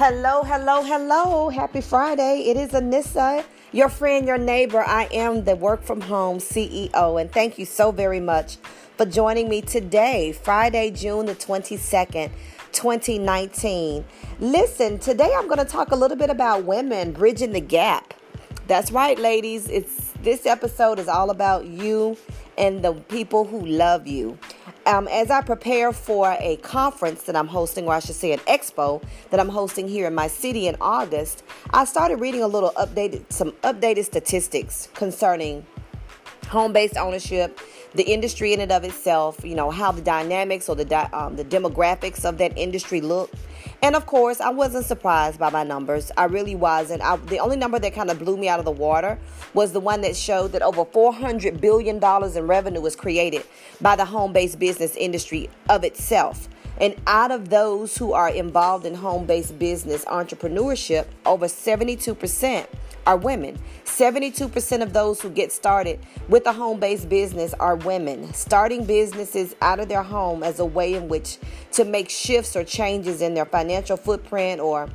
Hello, hello, hello. Happy Friday. It is Anissa, your friend, your neighbor. I am the work from home CEO, and thank you so very much for joining me today, Friday, June the 22nd. 2019. Listen, today I'm going to talk a little bit about women bridging the gap. That's right, ladies. It's this episode is all about you and the people who love you. Um, as I prepare for a conference that I'm hosting, or I should say an expo that I'm hosting here in my city in August, I started reading a little updated, some updated statistics concerning home-based ownership, the industry in and of itself, you know, how the dynamics or the di- um, the demographics of that industry look. And of course, I wasn't surprised by my numbers. I really wasn't. I, the only number that kind of blew me out of the water was the one that showed that over $400 billion in revenue was created by the home based business industry of itself. And out of those who are involved in home based business entrepreneurship, over 72% are women. 72% of those who get started with a home based business are women, starting businesses out of their home as a way in which to make shifts or changes in their financial footprint or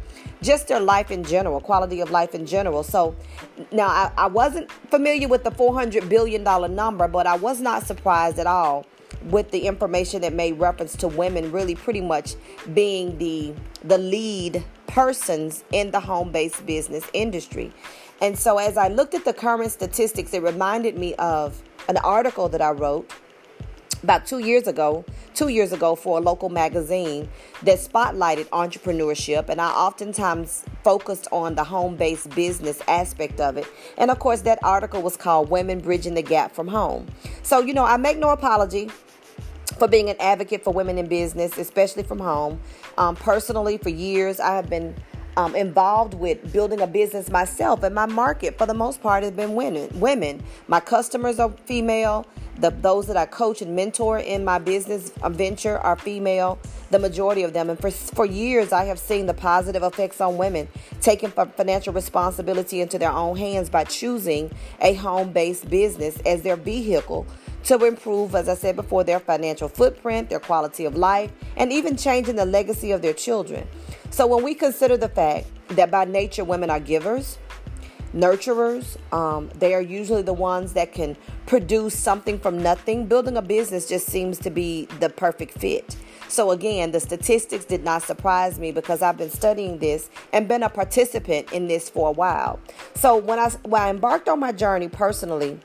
just their life in general, quality of life in general. So now I, I wasn't familiar with the $400 billion number, but I was not surprised at all with the information that made reference to women really pretty much being the the lead persons in the home-based business industry. And so as I looked at the current statistics, it reminded me of an article that I wrote about two years ago, two years ago for a local magazine that spotlighted entrepreneurship. And I oftentimes focused on the home based business aspect of it. And of course, that article was called Women Bridging the Gap from Home. So, you know, I make no apology for being an advocate for women in business, especially from home. Um, personally, for years, I have been um, involved with building a business myself, and my market, for the most part, has been women. Women. My customers are female. The those that I coach and mentor in my business venture are female. The majority of them, and for for years, I have seen the positive effects on women taking financial responsibility into their own hands by choosing a home-based business as their vehicle to improve, as I said before, their financial footprint, their quality of life, and even changing the legacy of their children. So when we consider the fact that by nature women are givers, nurturers, um, they are usually the ones that can produce something from nothing. Building a business just seems to be the perfect fit. So again, the statistics did not surprise me because I've been studying this and been a participant in this for a while. So when I when I embarked on my journey personally,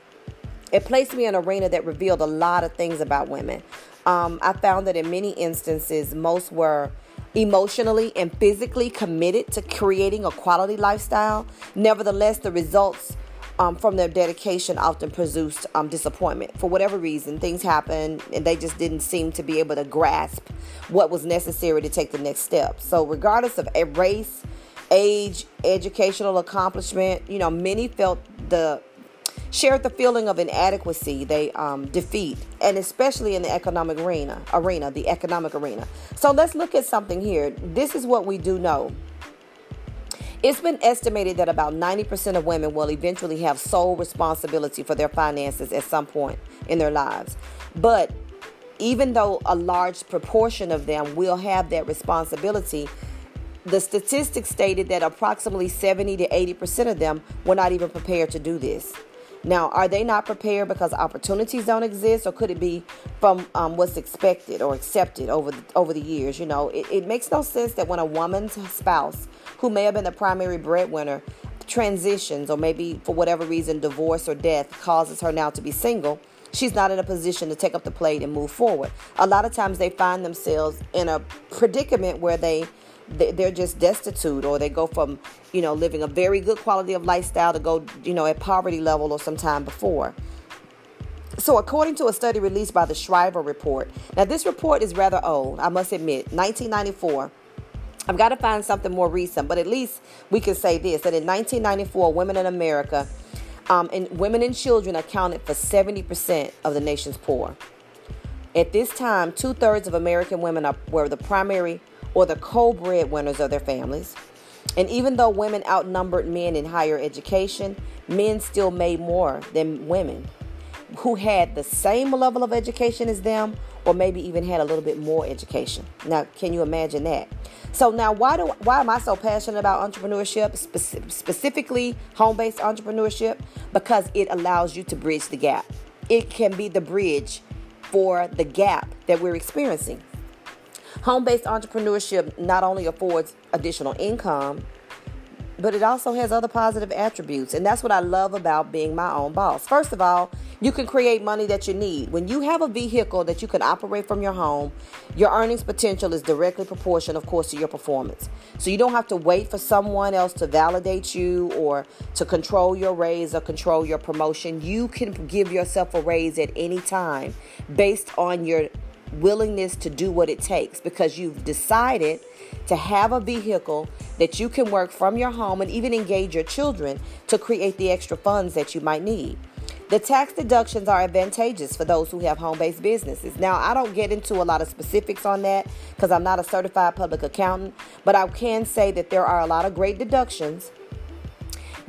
it placed me in an arena that revealed a lot of things about women. Um, I found that in many instances, most were emotionally and physically committed to creating a quality lifestyle. Nevertheless, the results um, from their dedication often produced um, disappointment. For whatever reason, things happened and they just didn't seem to be able to grasp what was necessary to take the next step. So, regardless of race, age, educational accomplishment, you know, many felt the shared the feeling of inadequacy they um, defeat, and especially in the economic arena, arena, the economic arena. So let's look at something here. This is what we do know. It's been estimated that about 90% of women will eventually have sole responsibility for their finances at some point in their lives. But even though a large proportion of them will have that responsibility, the statistics stated that approximately 70 to 80% of them were not even prepared to do this. Now, are they not prepared because opportunities don't exist, or could it be from um, what's expected or accepted over the, over the years? You know, it, it makes no sense that when a woman's spouse, who may have been the primary breadwinner, transitions, or maybe for whatever reason, divorce or death causes her now to be single, she's not in a position to take up the plate and move forward. A lot of times they find themselves in a predicament where they they're just destitute or they go from you know living a very good quality of lifestyle to go you know at poverty level or sometime before. So according to a study released by the shriver report now this report is rather old i must admit 1994 i've got to find something more recent but at least we can say this that in 1994 women in america um, and women and children accounted for 70% of the nation's poor. At this time two-thirds of american women are, were the primary or the co breadwinners of their families. And even though women outnumbered men in higher education, men still made more than women. who had the same level of education as them or maybe even had a little bit more education. Now, can you imagine that? So now why do why am I so passionate about entrepreneurship, Spec- specifically home-based entrepreneurship? Because it allows you to bridge the gap. It can be the bridge for the gap that we're experiencing. Home-based entrepreneurship not only affords additional income, but it also has other positive attributes. And that's what I love about being my own boss. First of all, you can create money that you need. When you have a vehicle that you can operate from your home, your earnings potential is directly proportional, of course, to your performance. So you don't have to wait for someone else to validate you or to control your raise or control your promotion. You can give yourself a raise at any time based on your willingness to do what it takes because you've decided to have a vehicle that you can work from your home and even engage your children to create the extra funds that you might need. The tax deductions are advantageous for those who have home based businesses. Now, I don't get into a lot of specifics on that because I'm not a certified public accountant, but I can say that there are a lot of great deductions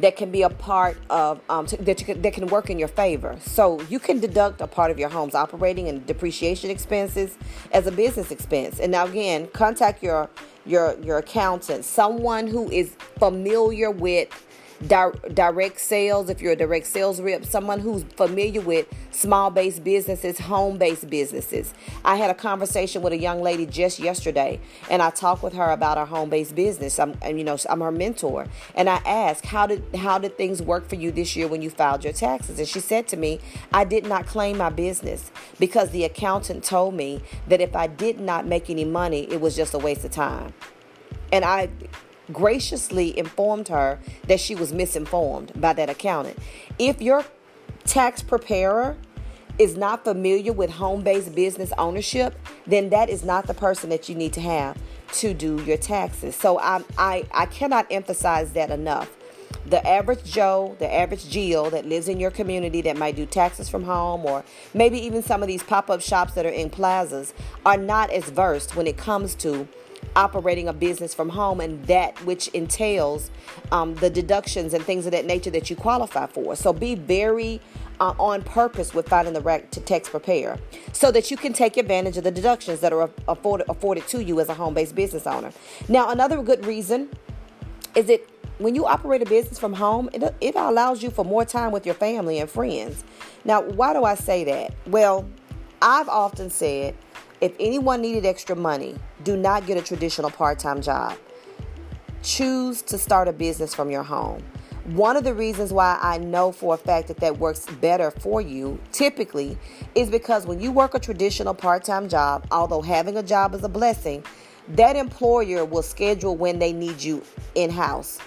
that can be a part of um, to, that, can, that can work in your favor. So you can deduct a part of your home's operating and depreciation expenses as a business expense. And now again, contact your your your accountant, someone who is familiar with di- direct sales, if you're a direct sales rep, someone who's familiar with small based businesses, home based businesses. I had a conversation with a young lady just yesterday, and I talked with her about her home based business. I'm, and, you know, I'm her mentor, and I asked, "How did how did things work for you this year when you filed your taxes?" And she said to me, "I did not claim my business because the accountant told me that if I did not make any money, it was just a waste of time." And I graciously informed her that she was misinformed by that accountant. If your tax preparer is not familiar with home based business ownership, then that is not the person that you need to have to do your taxes. So I, I, I cannot emphasize that enough. The average Joe, the average Jill that lives in your community that might do taxes from home, or maybe even some of these pop up shops that are in plazas, are not as versed when it comes to operating a business from home and that which entails um, the deductions and things of that nature that you qualify for. So be very uh, on purpose with finding the right to tax prepare so that you can take advantage of the deductions that are afforded, afforded to you as a home based business owner. Now, another good reason is that when you operate a business from home, it, it allows you for more time with your family and friends. Now, why do I say that? Well, I've often said if anyone needed extra money, do not get a traditional part time job. Choose to start a business from your home. One of the reasons why I know for a fact that that works better for you typically is because when you work a traditional part time job, although having a job is a blessing, that employer will schedule when they need you in house.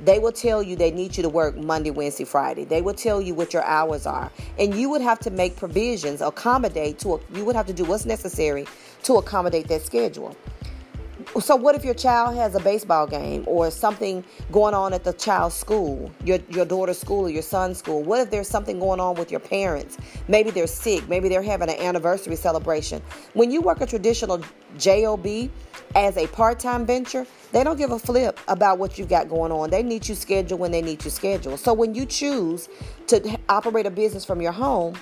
They will tell you they need you to work Monday, Wednesday, Friday. They will tell you what your hours are. And you would have to make provisions, accommodate to, you would have to do what's necessary to accommodate that schedule. So what if your child has a baseball game or something going on at the child's school, your your daughter's school or your son's school? What if there's something going on with your parents? Maybe they're sick, maybe they're having an anniversary celebration. When you work a traditional job as a part-time venture, they don't give a flip about what you've got going on. They need you scheduled when they need you scheduled. So when you choose to operate a business from your home,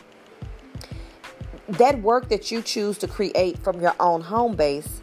that work that you choose to create from your own home base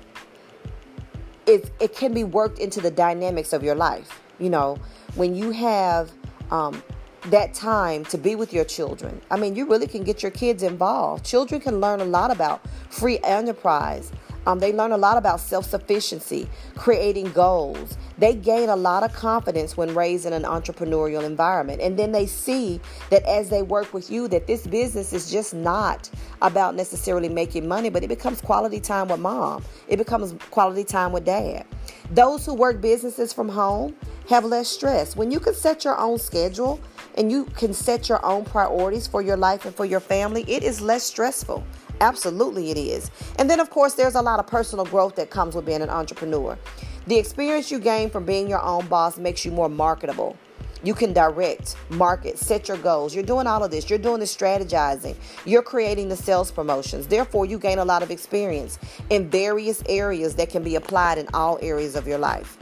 it, it can be worked into the dynamics of your life. You know, when you have um, that time to be with your children, I mean, you really can get your kids involved. Children can learn a lot about free enterprise. Um, they learn a lot about self sufficiency, creating goals, they gain a lot of confidence when raised in an entrepreneurial environment. And then they see that as they work with you, that this business is just not about necessarily making money, but it becomes quality time with mom. It becomes quality time with dad. Those who work businesses from home have less stress. When you can set your own schedule and you can set your own priorities for your life and for your family, it is less stressful. Absolutely, it is. And then, of course, there's a lot of personal growth that comes with being an entrepreneur. The experience you gain from being your own boss makes you more marketable. You can direct, market, set your goals. You're doing all of this. You're doing the strategizing. You're creating the sales promotions. Therefore, you gain a lot of experience in various areas that can be applied in all areas of your life.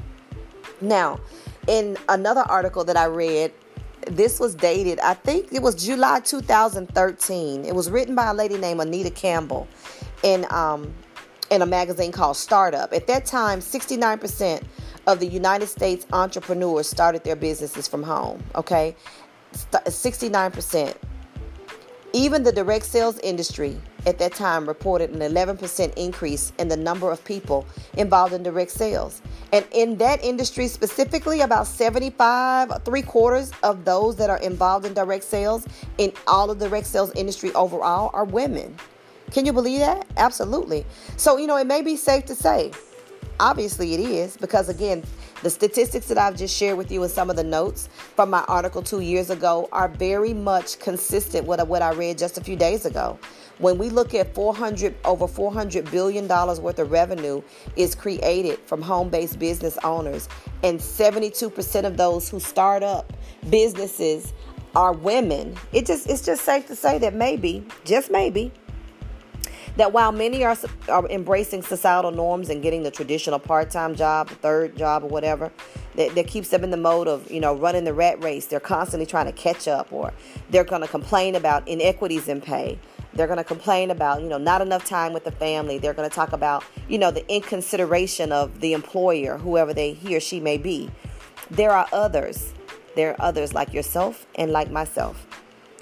Now, in another article that I read this was dated, I think it was July 2013. It was written by a lady named Anita Campbell in, um, in a magazine called Startup. At that time, 69% of the United States entrepreneurs started their businesses from home, okay? 69%. Even the direct sales industry at that time reported an 11% increase in the number of people involved in direct sales. And in that industry specifically, about 75, three quarters of those that are involved in direct sales in all of the direct sales industry overall are women. Can you believe that? Absolutely. So, you know, it may be safe to say, obviously it is, because again, the statistics that I've just shared with you and some of the notes from my article two years ago are very much consistent with what I read just a few days ago. When we look at 400 over 400 billion dollars worth of revenue is created from home-based business owners and 72% of those who start up businesses are women. It just it's just safe to say that maybe, just maybe, that while many are, are embracing societal norms and getting the traditional part-time job, third job or whatever, that, that keeps them in the mode of, you know, running the rat race, they're constantly trying to catch up or they're going to complain about inequities in pay. They're going to complain about, you know, not enough time with the family. They're going to talk about, you know, the inconsideration of the employer, whoever they he or she may be. There are others. There are others like yourself and like myself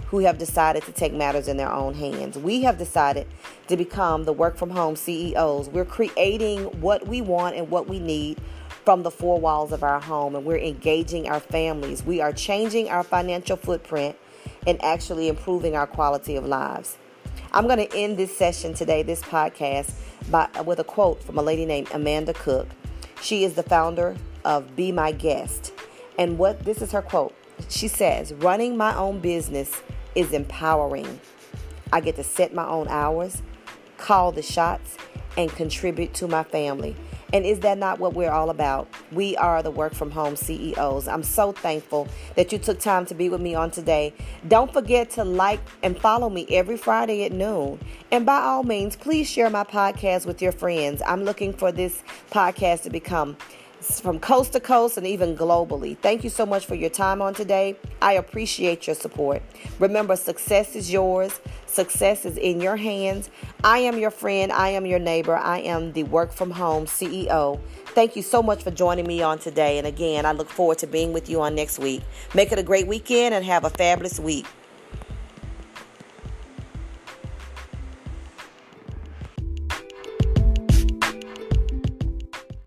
who have decided to take matters in their own hands. We have decided to become the work from home CEOs. We're creating what we want and what we need from the four walls of our home, and we're engaging our families. We are changing our financial footprint and actually improving our quality of lives. I'm going to end this session today, this podcast, by, with a quote from a lady named Amanda Cook. She is the founder of Be My Guest. And what this is her quote. She says, running my own business is empowering. I get to set my own hours, call the shots, and contribute to my family. And is that not what we're all about? We are the work from home CEOs. I'm so thankful that you took time to be with me on today. Don't forget to like and follow me every Friday at noon. And by all means, please share my podcast with your friends. I'm looking for this podcast to become from coast to coast and even globally. Thank you so much for your time on today. I appreciate your support. Remember, success is yours, success is in your hands. I am your friend, I am your neighbor, I am the work from home CEO. Thank you so much for joining me on today. And again, I look forward to being with you on next week. Make it a great weekend and have a fabulous week.